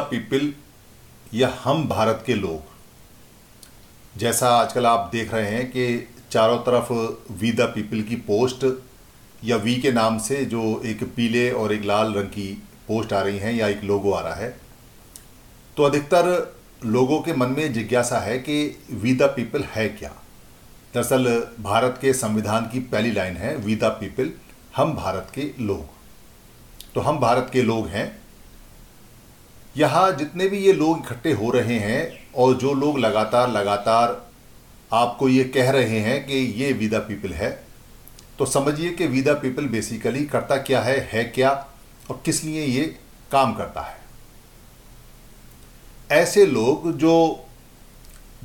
People या हम भारत के लोग। जैसा आजकल आप देख रहे हैं कि चारों तरफ़ वी द पीपल की पोस्ट या वी के नाम से जो एक पीले और एक लाल रंग की पोस्ट आ रही हैं या एक लोगो आ रहा है तो अधिकतर लोगों के मन में जिज्ञासा है कि वी द पीपल है क्या। दरअसल भारत के संविधान की पहली लाइन है, वी द पीपल, हम भारत के लोग। तो हम भारत के लोग हैं यहाँ जितने भी ये लोग इकट्ठे हो रहे हैं और जो लोग लगातार लगातार आपको ये कह रहे हैं कि ये विदा पीपल है तो समझिए कि विदा पीपल बेसिकली करता क्या है है क्या, और किस लिए ये काम करता है। ऐसे लोग जो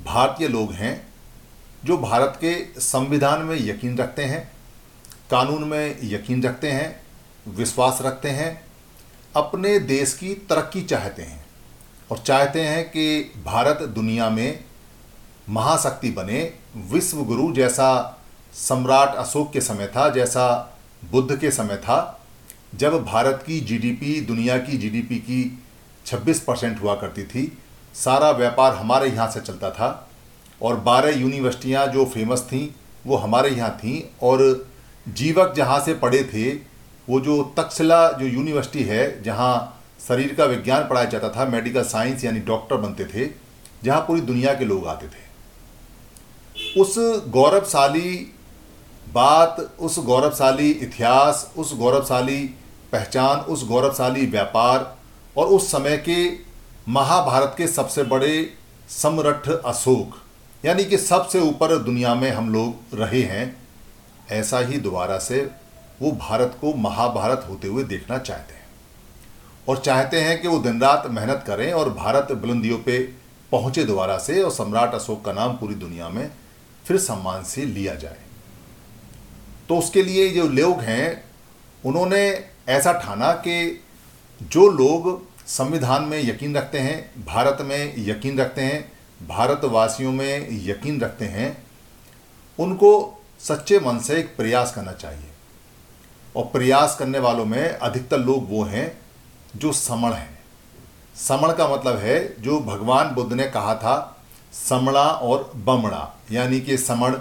भारतीय लोग हैं, जो भारत के संविधान में यकीन रखते हैं, कानून में यकीन रखते हैं, विश्वास रखते हैं अपने देश की तरक्की चाहते हैं और चाहते हैं कि भारत दुनिया में महाशक्ति बने। विश्व गुरु जैसा सम्राट अशोक के समय था, जैसा बुद्ध के समय था। जब भारत की जीडीपी दुनिया की जीडीपी की 26 परसेंट हुआ करती थी, सारा व्यापार हमारे यहाँ से चलता था और 12 यूनिवर्सिटियाँ जो फ़ेमस थीं, वो हमारे यहाँ थीं और जीवक जहाँ से पढ़े थे वो जो तक्षशिला जो यूनिवर्सिटी है, जहाँ शरीर का विज्ञान पढ़ाया जाता था मेडिकल साइंस यानी डॉक्टर बनते थे, जहाँ पूरी दुनिया के लोग आते थे। उस गौरवशाली बात, उस गौरवशाली इतिहास, उस गौरवशाली पहचान, उस गौरवशाली व्यापार और उस समय के महाभारत के सबसे बड़े सम्रठ अशोक, यानी कि सबसे ऊपर दुनिया में हम लोग रहे हैं, ऐसा ही दोबारा से वो भारत को महाभारत होते हुए देखना चाहते हैं। और चाहते हैं कि वो दिन रात मेहनत करें और भारत बुलंदियों पे पहुँचे दोबारा से और सम्राट अशोक का नाम पूरी दुनिया में फिर सम्मान से लिया जाए। तो उसके लिए जो लोग हैं, उन्होंने ऐसा ठाना कि जो लोग संविधान में यकीन रखते हैं, भारत में यकीन रखते हैं, भारतवासियों में यकीन रखते हैं, उनको सच्चे मन से एक प्रयास करना चाहिए। और प्रयास करने वालों में अधिकतर लोग वो हैं जो समण हैं। समण का मतलब है जो भगवान बुद्ध ने कहा था, समणा और बमणा, यानी कि समण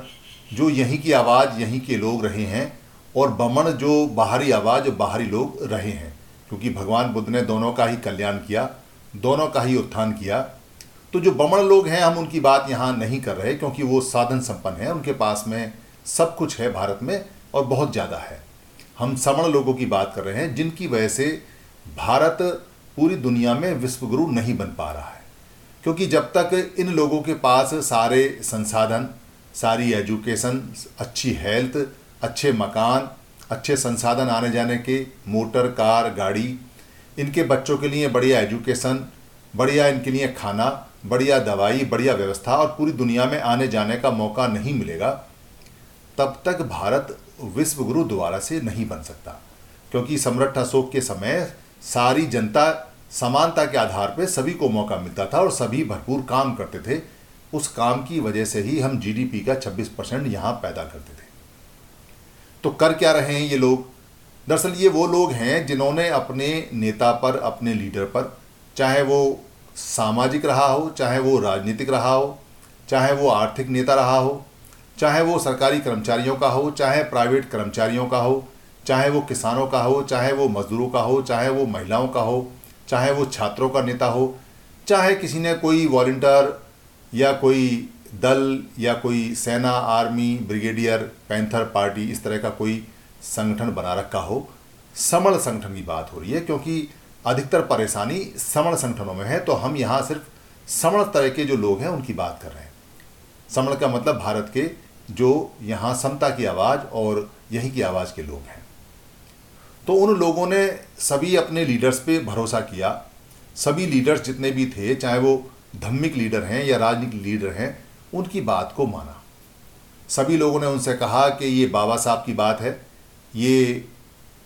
जो यहीं की आवाज़ यहीं के लोग रहे हैं और बमण जो बाहरी आवाज़ बाहरी लोग रहे हैं, क्योंकि भगवान बुद्ध ने दोनों का ही कल्याण किया, दोनों का ही उत्थान किया। तो जो बमण लोग हैं, हम उनकी बात यहाँ नहीं कर रहे, क्योंकि वो साधन संपन्न है, उनके पास में सब कुछ है भारत में और बहुत ज़्यादा है। हम समण लोगों की बात कर रहे हैं, जिनकी वजह से भारत पूरी दुनिया में विश्वगुरु नहीं बन पा रहा है। क्योंकि जब तक इन लोगों के पास सारे संसाधन, सारी एजुकेशन, अच्छी हेल्थ, अच्छे मकान, अच्छे संसाधन आने जाने के, मोटर, कार, गाड़ी, इनके बच्चों के लिए बढ़िया एजुकेशन, बढ़िया इनके लिए खाना, बढ़िया दवाई, बढ़िया व्यवस्था और पूरी दुनिया में आने जाने का मौका नहीं मिलेगा, तब तक भारत विश्व गुरु दोबारा से नहीं बन सकता। क्योंकि सम्राट अशोक के समय सारी जनता समानता के आधार पर सभी को मौका मिलता था और सभी भरपूर काम करते थे। उस काम की वजह से ही हम जीडीपी का 26 परसेंट यहाँ पैदा करते थे। तो कर क्या रहे हैं ये लोग? दरअसल ये वो लोग हैं जिन्होंने अपने नेता पर, अपने लीडर पर, चाहे वो सामाजिक रहा हो, चाहे वो राजनीतिक रहा हो, चाहे वो आर्थिक नेता रहा हो चाहे वो सरकारी कर्मचारियों का हो, चाहे प्राइवेट कर्मचारियों का हो, चाहे वो किसानों का हो, चाहे वो मजदूरों का हो, चाहे वो महिलाओं का हो, चाहे वो छात्रों का नेता हो, चाहे किसी ने कोई वॉल्टियर या कोई दल या कोई सेना, आर्मी, ब्रिगेडियर, पैंथर पार्टी, इस तरह का कोई संगठन बना रखा हो समण संगठन की बात हो रही है, क्योंकि अधिकतर परेशानी समण संगठनों में है तो हम यहाँ सिर्फ़ समण तरह के जो लोग हैं, उनकी बात कर रहे हैं। समण का मतलब भारत के जो यहाँ समता की आवाज़ और यहीं की आवाज़ के लोग हैं। तो उन लोगों ने सभी अपने लीडर्स पे भरोसा किया। सभी लीडर्स जितने भी थे, चाहे वो धम्मिक लीडर हैं या राजनीतिक लीडर हैं, उनकी बात को माना। सभी लोगों ने उनसे कहा कि ये बाबा साहब की बात है। ये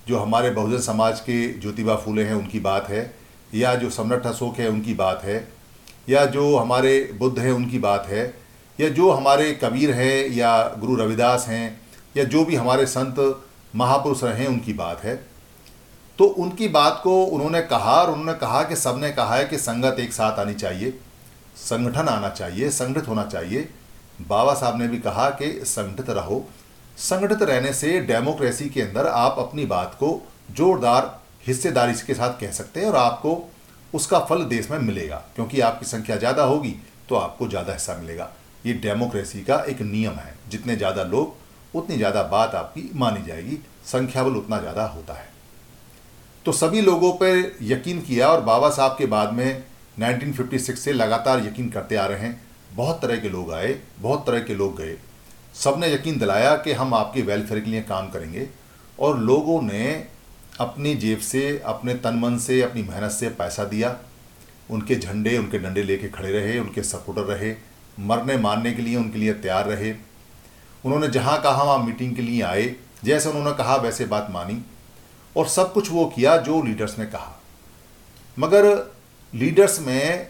जो हमारे बहुजन समाज के ज्योतिबा फूले हैं, उनकी बात है। या जो सम्राट अशोक है, उनकी बात है। या जो हमारे बुद्ध हैं, उनकी बात है। या जो हमारे कबीर हैं या गुरु रविदास हैं या जो भी हमारे संत महापुरुष रहे उनकी बात है। तो उनकी बात को उन्होंने कहा और उन्होंने कहा कि सबने कहा है कि संगत एक साथ आनी चाहिए, संगठन आना चाहिए, संगठित होना चाहिए। बाबा साहब ने भी कहा कि संगठित रहो। संगठित रहने से डेमोक्रेसी के अंदर आप अपनी बात को जोरदार हिस्सेदारी के साथ कह सकते हैं और आपको उसका फल देश में मिलेगा, क्योंकि आपकी संख्या ज़्यादा होगी तो आपको ज़्यादा हिस्सा मिलेगा। ये डेमोक्रेसी का एक नियम है। जितने ज़्यादा लोग, उतनी ज़्यादा बात आपकी मानी जाएगी। संख्या बल उतना ज़्यादा होता है। तो सभी लोगों पर यकीन किया और बाबा साहब के बाद में 1956 से लगातार यकीन करते आ रहे हैं। बहुत तरह के लोग आए, बहुत तरह के लोग गए। सबने यकीन दिलाया कि हम आपके वेलफेयर के लिए काम करेंगे। और लोगों ने अपनी जेब से, अपने तन मन से, अपनी मेहनत से पैसा दिया। उनके झंडे, उनके डंडे लेके खड़े रहे, उनके सपोर्टर रहे। मरने मारने के लिए उनके लिए तैयार रहे। उन्होंने जहाँ कहा, वहाँ मीटिंग के लिए आए। जैसे उन्होंने कहा, वैसे बात मानी। और सब कुछ वो किया जो लीडर्स ने कहा। मगर लीडर्स में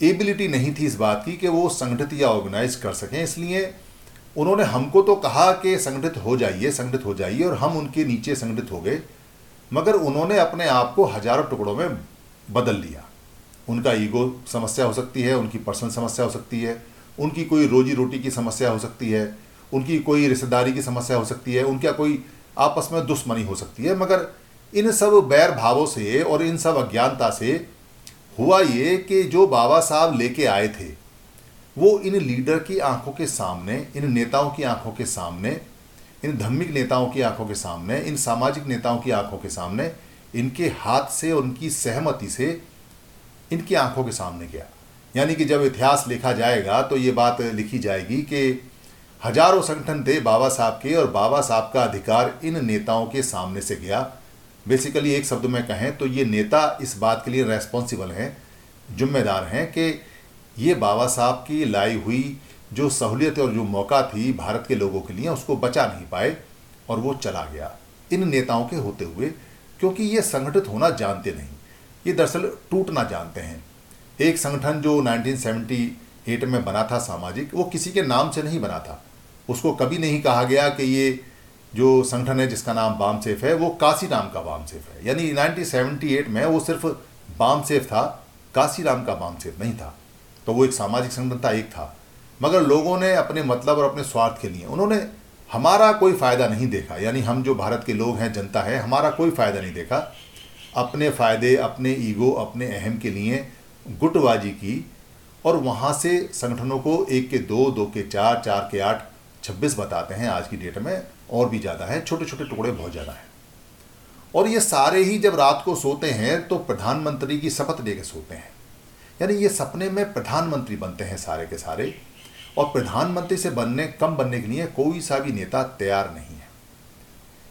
एबिलिटी नहीं थी इस बात की कि वो संगठित या ऑर्गेनाइज कर सकें। इसलिए उन्होंने हमको तो कहा कि संगठित हो जाइए, संगठित हो जाइए और हम उनके नीचे संगठित हो गए। मगर उन्होंने अपने आप को हज़ारों टुकड़ों में बदल लिया। उनका ईगो समस्या हो सकती है, उनकी पर्सनल समस्या हो सकती है, उनकी कोई रोजी रोटी की समस्या हो सकती है, उनकी कोई रिश्तेदारी की समस्या हो सकती है, उनका कोई आपस में दुश्मनी हो सकती है। मगर इन सब बैर भावों से और इन सब अज्ञानता से हुआ ये कि जो बाबा साहब लेके आए थे, वो इन लीडर की आँखों के सामने, इन नेताओं की आँखों के सामने, इन धार्मिक नेताओं की आँखों के सामने, इन सामाजिक नेताओं की आँखों के सामने, इनके हाथ से, उनकी सहमति से इनकी आँखों के सामने गया यानी कि जब इतिहास लिखा जाएगा तो ये बात लिखी जाएगी कि हज़ारों संगठन थे बाबा साहब के, और बाबा साहब का अधिकार इन नेताओं के सामने से गया। बेसिकली एक शब्द में कहें तो ये नेता इस बात के लिए रेस्पॉन्सिबल हैं, जिम्मेदार हैं कि ये बाबा साहब की लाई हुई जो सहूलियत और जो मौका थी भारत के लोगों के लिए, उसको बचा नहीं पाए और वो चला गया। इन नेताओं के होते हुए, क्योंकि ये संगठित होना जानते नहीं। ये दरअसल टूटना जानते हैं। एक संगठन जो 1978 में बना था सामाजिक, वो किसी के नाम से नहीं बना था। उसको कभी नहीं कहा गया कि ये जो संगठन है जिसका नाम बाम सेफ़ है, वो काशी राम का बाम सेफ़ है। यानी 1978 में वो सिर्फ़ बाम सेफ़ था, काशी राम का बाम सेफ़ नहीं था। तो वो एक सामाजिक संगठन था, एक था। मगर लोगों ने अपने मतलब और अपने स्वार्थ के लिए, उन्होंने हमारा कोई फ़ायदा नहीं देखा। यानी हम जो भारत के लोग हैं, जनता है, हमारा कोई फ़ायदा नहीं देखा। अपने फ़ायदे, अपने ईगो, अपने अहम के लिए गुटबाजी की और वहाँ से संगठनों को एक के दो दो के चार चार के आठ, छब्बीस बताते हैं। आज की डेट में और भी ज़्यादा है छोटे छोटे टुकड़े बहुत ज़्यादा हैं। और ये सारे ही जब रात को सोते हैं तो प्रधानमंत्री की शपथ लेके सोते हैं। यानी ये सपने में प्रधानमंत्री बनते हैं सारे के सारे। और प्रधानमंत्री से बनने, कम बनने के लिए कोई सा भी नेता तैयार नहीं है।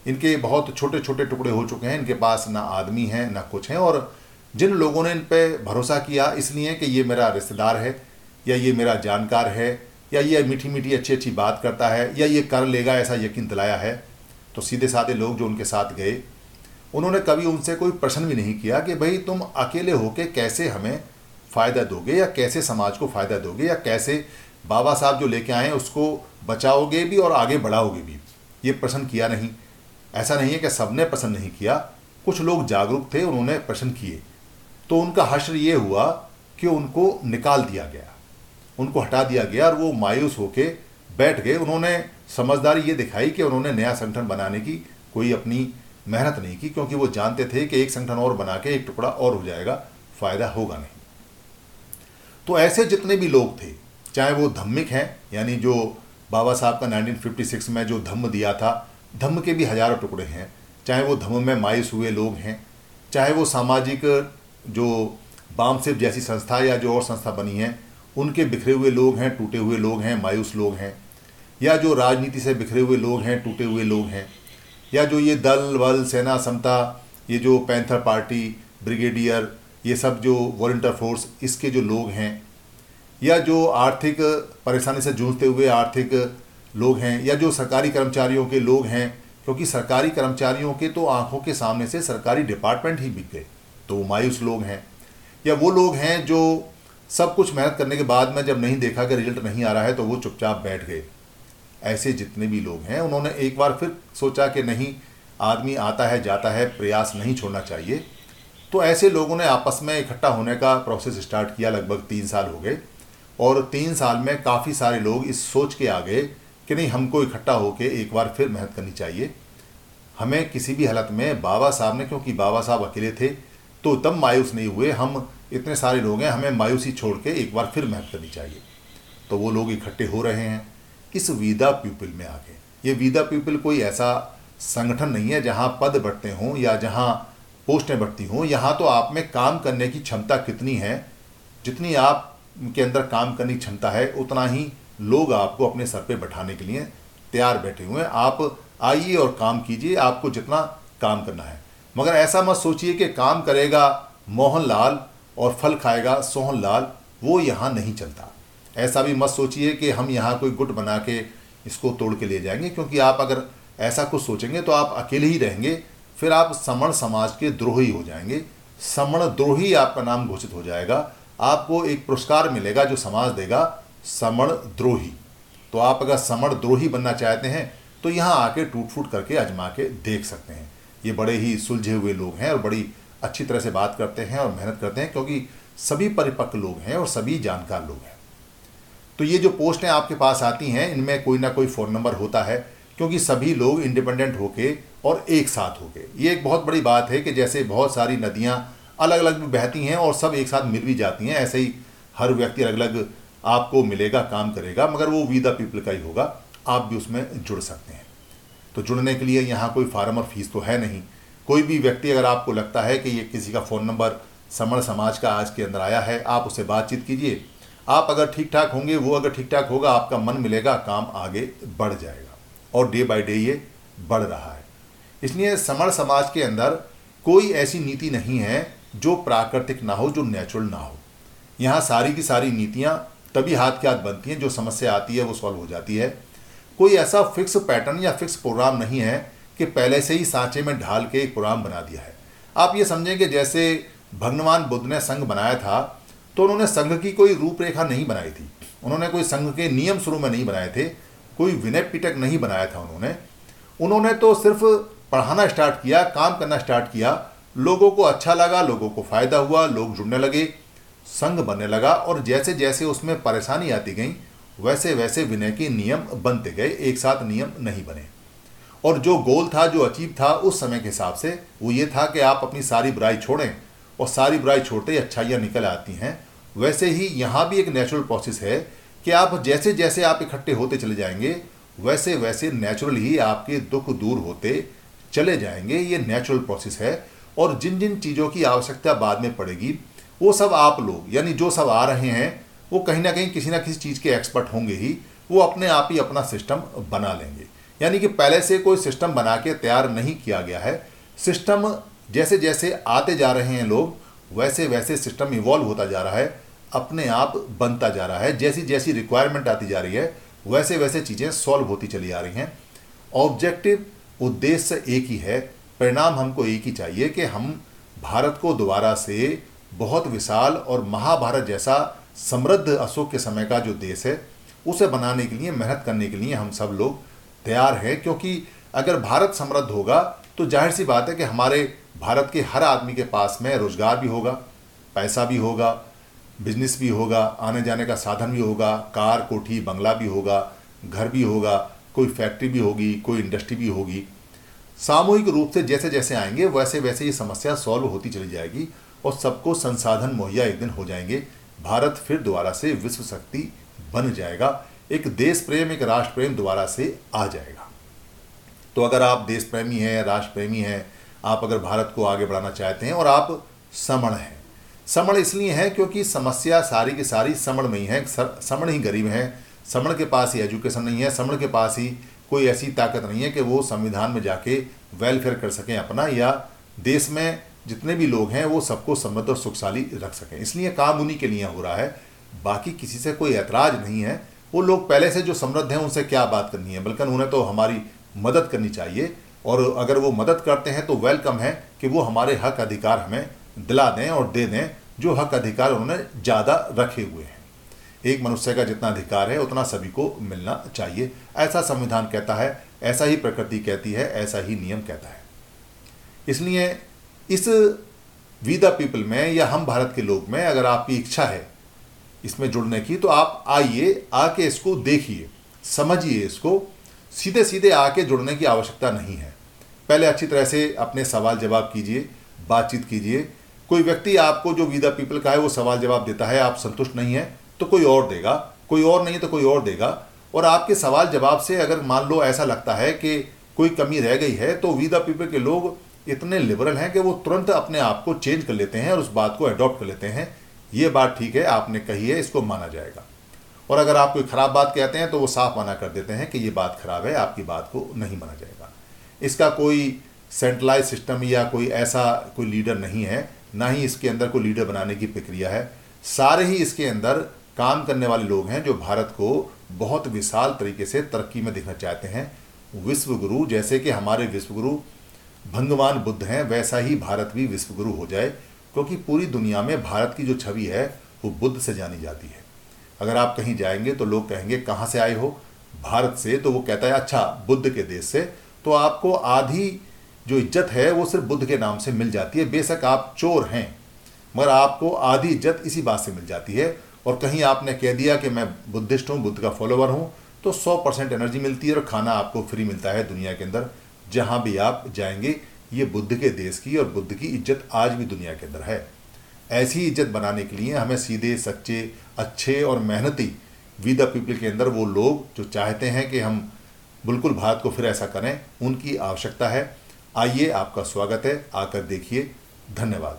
इनके बहुत छोटे छोटे टुकड़े हो चुके हैं, इनके पास ना आदमी है, ना कुछ है और जिन लोगों ने इन पर भरोसा किया इसलिए कि ये मेरा रिश्तेदार है, या ये मेरा जानकार है, या ये मीठी मीठी अच्छी अच्छी बात करता है, या ये कर लेगा ऐसा यकीन दिलाया है तो सीधे साधे लोग जो उनके साथ गए, उन्होंने कभी उनसे कोई प्रश्न भी नहीं किया कि भाई तुम अकेले होके कैसे हमें फ़ायदा दोगे, या कैसे समाज को फ़ायदा दोगे, या कैसे बाबा साहब जो लेके आए उसको बचाओगे भी और आगे बढ़ाओगे भी? ये प्रश्न किया नहीं। ऐसा नहीं है कि सबने प्रश्न नहीं किया। कुछ लोग जागरूक थे, उन्होंने प्रश्न किए। तो उनका हश्र ये हुआ कि उनको निकाल दिया गया। उनको हटा दिया गया और वो मायूस होके बैठ गए। उन्होंने समझदारी ये दिखाई कि उन्होंने नया संगठन बनाने की कोई अपनी मेहनत नहीं की, क्योंकि वो जानते थे कि एक संगठन और बना के एक टुकड़ा और हो जाएगा, फ़ायदा होगा नहीं। तो ऐसे जितने भी लोग थे, चाहे वो धम्मिक हैं, यानी जो बाबा साहब का 1956 में जो धम्म दिया था धम्म के भी हज़ारों टुकड़े हैं, चाहे वो धम्म में मायूस हुए लोग हैं, चाहे वो सामाजिक, जो बाम सिर्फ़ जैसी संस्था या जो और संस्था बनी है, उनके बिखरे हुए लोग हैं, टूटे हुए लोग हैं, मायूस लोग हैं, या जो राजनीति से बिखरे हुए लोग हैं, टूटे हुए लोग हैं, या जो ये दल वल सेना, समता, ये जो पैंथर पार्टी, ब्रिगेडियर, ये सब जो वॉल्टियर फोर्स, इसके जो लोग हैं, या जो आर्थिक परेशानी से जूझते हुए आर्थिक लोग हैं, या जो सरकारी कर्मचारियों के लोग हैं, क्योंकि सरकारी कर्मचारियों के तो आँखों के सामने से सरकारी डिपार्टमेंट ही बिक गए तो वो मायूस लोग हैं। या वो लोग हैं जो सब कुछ मेहनत करने के बाद में जब नहीं देखा कि रिज़ल्ट नहीं आ रहा है तो वो चुपचाप बैठ गए। ऐसे जितने भी लोग हैं, उन्होंने एक बार फिर सोचा कि नहीं, आदमी आता है, जाता है, प्रयास नहीं छोड़ना चाहिए। तो ऐसे लोगों ने आपस में इकट्ठा होने का प्रोसेस स्टार्ट किया लगभग तीन साल हो गए, और तीन साल में काफ़ी सारे लोग इस सोच के आ गए कि नहीं, हमको इकट्ठा होकर एक बार फिर मेहनत करनी चाहिए। हमें किसी भी हालत में बाबा साहब ने, क्योंकि बाबा साहब अकेले थे तो तब मायूस नहीं हुए। हम इतने सारे लोग हैं, हमें मायूसी छोड़ के एक बार फिर मेहनत करनी चाहिए। तो वो लोग इकट्ठे हो रहे हैं। इस वीदा पीपल में आके, ये वीदा पीपल कोई ऐसा संगठन नहीं है जहाँ पद बढ़ते हों या जहाँ पोस्टें बढ़ती हों। यहाँ तो आप में काम करने की क्षमता कितनी है, जितनी आप के अंदर काम करने की क्षमता है, उतना ही लोग आपको अपने सर पे बैठाने के लिए तैयार बैठे हुए हैं। आप आइए और काम कीजिए, आपको जितना काम करना है। मगर ऐसा मत सोचिए कि काम करेगा मोहनलाल और फल खाएगा सोहनलाल, वो यहाँ नहीं चलता। ऐसा भी मत सोचिए कि हम यहाँ कोई गुट बना के इसको तोड़ के ले जाएँगे, क्योंकि आप अगर ऐसा कुछ सोचेंगे तो आप अकेले ही रहेंगे, फिर आप समण समाज के द्रोही हो जाएँगे। समण द्रोही आपका नाम घोषित हो जाएगा। आपको एक पुरस्कार मिलेगा जो समाज देगा। समण द्रोही। तो आप अगर समण द्रोही बनना चाहते हैं तो यहाँ आके टूट फूट करके अजमा के देख सकते हैं। ये बड़े ही सुलझे हुए लोग हैं और बड़ी अच्छी तरह से बात करते हैं और मेहनत करते हैं, क्योंकि सभी परिपक्व लोग हैं और सभी जानकार लोग हैं। तो ये जो पोस्टें आपके पास आती हैं, इनमें कोई ना कोई फ़ोन नंबर होता है, क्योंकि सभी लोग इंडिपेंडेंट होके और एक साथ होके। ये एक बहुत बड़ी बात है कि जैसे बहुत सारी नदियाँ अलग अलग बहती हैं और सब एक साथ मिल भी जाती हैं, ऐसे ही हर व्यक्ति अलग अलग आपको मिलेगा, काम करेगा, मगर वो वी द पीपल का ही होगा। आप भी उसमें जुड़ सकते हैं। तो जुड़ने के लिए यहाँ कोई फार्म और फ़ीस तो है नहीं। कोई भी व्यक्ति अगर आपको लगता है कि ये किसी का फ़ोन नंबर समण समाज का आज के अंदर आया है, आप उससे बातचीत कीजिए। आप अगर ठीक ठाक होंगे, वो अगर ठीक ठाक होगा, आपका मन मिलेगा, काम आगे बढ़ जाएगा। और डे बाय डे ये बढ़ रहा है। इसलिए समण समाज के अंदर कोई ऐसी नीति नहीं है जो प्राकृतिक ना हो, जो नेचुरल ना हो। यहाँ सारी की सारी नीतियाँ तभी हाथ के हाथ बनती हैं, जो समस्या आती है, वो सॉल्व हो जाती है। कोई ऐसा फिक्स पैटर्न या फिक्स प्रोग्राम नहीं है कि पहले से ही सांचे में ढाल के एक प्रोग्राम बना दिया है। आप ये समझें कि जैसे भगवान बुद्ध ने संघ बनाया था तो उन्होंने संघ की कोई रूपरेखा नहीं बनाई थी। उन्होंने कोई संघ के नियम शुरू में नहीं बनाए थे, कोई विनय पिटक नहीं बनाया था उन्होंने। उन्होंने तो सिर्फ़ पढ़ाना स्टार्ट किया, काम करना स्टार्ट किया, लोगों को अच्छा लगा, लोगों को फ़ायदा हुआ, लोग जुड़ने लगे। संघ बनने लगा और जैसे जैसे उसमें परेशानी आती गई वैसे वैसे विनय के नियम बनते गए, एक साथ नियम नहीं बने। और जो गोल था, जो अचीव था, उस समय के हिसाब से वो ये था कि आप अपनी सारी बुराई छोड़ें और सारी बुराई छोड़ते ही अच्छाइयाँ निकल आती हैं। वैसे ही यहाँ भी एक नेचुरल प्रोसेस है कि आप जैसे जैसे आप इकट्ठे होते चले जाएँगे वैसे वैसे नेचुरल ही आपके दुख दूर होते चले जाएँगे। ये नेचुरल प्रोसेस है और जिन जिन चीज़ों की आवश्यकता बाद में पड़ेगी वो सब आप लोग, यानी जो सब आ रहे हैं, वो कहीं ना कहीं किसी ना किसी चीज़ के एक्सपर्ट होंगे ही, वो अपने आप ही अपना सिस्टम बना लेंगे। यानी कि पहले से कोई सिस्टम बना के तैयार नहीं किया गया है। सिस्टम जैसे जैसे आते जा रहे हैं लोग वैसे वैसे सिस्टम इवॉल्व होता जा रहा है, अपने आप बनता जा रहा है। जैसी जैसी रिक्वायरमेंट आती जा रही है वैसे वैसे चीज़ें सॉल्व होती चली आ रही हैं। ऑब्जेक्टिव उद्देश्य एक ही है, परिणाम हमको एक ही चाहिए कि हम भारत को दोबारा से बहुत विशाल और महाभारत जैसा समृद्ध अशोक के समय का जो देश है, उसे बनाने के लिए, मेहनत करने के लिए हम सब लोग तैयार हैं। क्योंकि अगर भारत समृद्ध होगा तो ज़ाहिर सी बात है कि हमारे भारत के हर आदमी के पास में रोज़गार भी होगा, पैसा भी होगा, बिज़नेस भी होगा, आने जाने का साधन भी होगा, कार, कोठी, बंगला भी होगा, घर भी होगा, कोई फैक्ट्री भी होगी, कोई इंडस्ट्री भी होगी। सामूहिक रूप से जैसे जैसे आएँगे वैसे वैसे ये समस्या सॉल्व होती चली जाएगी। और सबको संसाधन मुहैया एक दिन हो जाएँगे। भारत फिर दोबारा से विश्व शक्ति बन जाएगा। एक देश प्रेम एक राष्ट्र प्रेम दोबारा से आ जाएगा। तो अगर आप देश प्रेमी हैं राष्ट्र प्रेमी हैं, आप अगर भारत को आगे बढ़ाना चाहते हैं और आप समण हैं। समण इसलिए है क्योंकि समस्या सारी की सारी समण में ही है। समण ही गरीब हैं। समण के पास ही एजुकेशन नहीं है। समण के पास ही कोई ऐसी ताकत नहीं है कि वो संविधान में जाके वेलफेयर कर सकें अपना या देश में जितने भी लोग हैं, वो सबको समृद्ध और सुखशाली रख सकें। इसलिए काम उन्हीं के लिए हो रहा है। बाकी किसी से कोई ऐतराज़ नहीं है। वो लोग पहले से जो समृद्ध हैं, उनसे क्या बात करनी है? बल्कि उन्हें तो हमारी मदद करनी चाहिए। और अगर वो मदद करते हैं तो वेलकम है कि वो हमारे हक अधिकार हमें दिला दें और दे दें, जो हक अधिकार उन्होंने ज़्यादा रखे हुए हैं। एक मनुष्य का जितना अधिकार है, उतना सभी को मिलना चाहिए। ऐसा संविधान कहता है, ऐसा ही प्रकृति कहती है, ऐसा ही नियम कहता है। इसलिए इस वी द पीपल में या हम भारत के लोग में अगर आपकी इच्छा है इसमें जुड़ने की तो आप आइए, आके इसको देखिए, समझिए इसको। सीधे सीधे आके जुड़ने की आवश्यकता नहीं है। पहले अच्छी तरह से अपने सवाल जवाब कीजिए, बातचीत कीजिए। कोई व्यक्ति आपको जो वी द पीपल का है, वो सवाल जवाब देता है, आप संतुष्ट नहीं है तो कोई और देगा। कोई और नहीं तो कोई और देगा। और आपके सवाल जवाब से अगर मान लो ऐसा लगता है कि कोई कमी रह गई है तो वी द पीपल के लोग इतने लिबरल हैं कि वो तुरंत अपने आप को चेंज कर लेते हैं और उस बात को अडॉप्ट कर लेते हैं। ये बात ठीक है, आपने कही है, इसको माना जाएगा। और अगर आप कोई ख़राब बात कहते हैं तो वो साफ़ मना कर देते हैं कि ये बात ख़राब है, आपकी बात को नहीं माना जाएगा। इसका कोई सेंट्रलाइज सिस्टम या कोई ऐसा कोई लीडर नहीं है, ना ही इसके अंदर कोई लीडर बनाने की प्रक्रिया है। सारे ही इसके अंदर काम करने वाले लोग हैं जो भारत को बहुत विशाल तरीके से तरक्की में देखना चाहते हैं। विश्व गुरु जैसे कि हमारे विश्व गुरु भगवान बुद्ध हैं, वैसा ही भारत भी विश्वगुरु हो जाए, क्योंकि पूरी दुनिया में भारत की जो छवि है, वो बुद्ध से जानी जाती है। अगर आप कहीं जाएँगे तो लोग कहेंगे, कहाँ से आए हो? भारत से तो वो कहता है अच्छा बुद्ध के देश से। तो आपको आधी जो इज़्ज़त है, वो सिर्फ़ बुद्ध के नाम से मिल जाती है। बेशक आप चोर हैं, मगर आपको आधी इज़्ज़त इसी बात से मिल जाती है। और कहीं आपने कह दिया कि मैं बुद्धिस्ट हूँ, बुद्ध का फॉलोवर हूँ तो सौ परसेंट एनर्जी मिलती है और खाना आपको फ्री मिलता है दुनिया के अंदर। जहाँ भी आप जाएँगे, ये बुद्ध के देश की और बुद्ध की इज़्ज़त आज भी दुनिया के अंदर है। ऐसी इज़्ज़त बनाने के लिए हमें सीधे, सच्चे, अच्छे और मेहनती वी द पीपल के अंदर वो लोग जो चाहते हैं कि हम बिल्कुल भारत को फिर ऐसा करें, उनकी आवश्यकता है। आइए, आपका स्वागत है। आकर देखिए। धन्यवाद।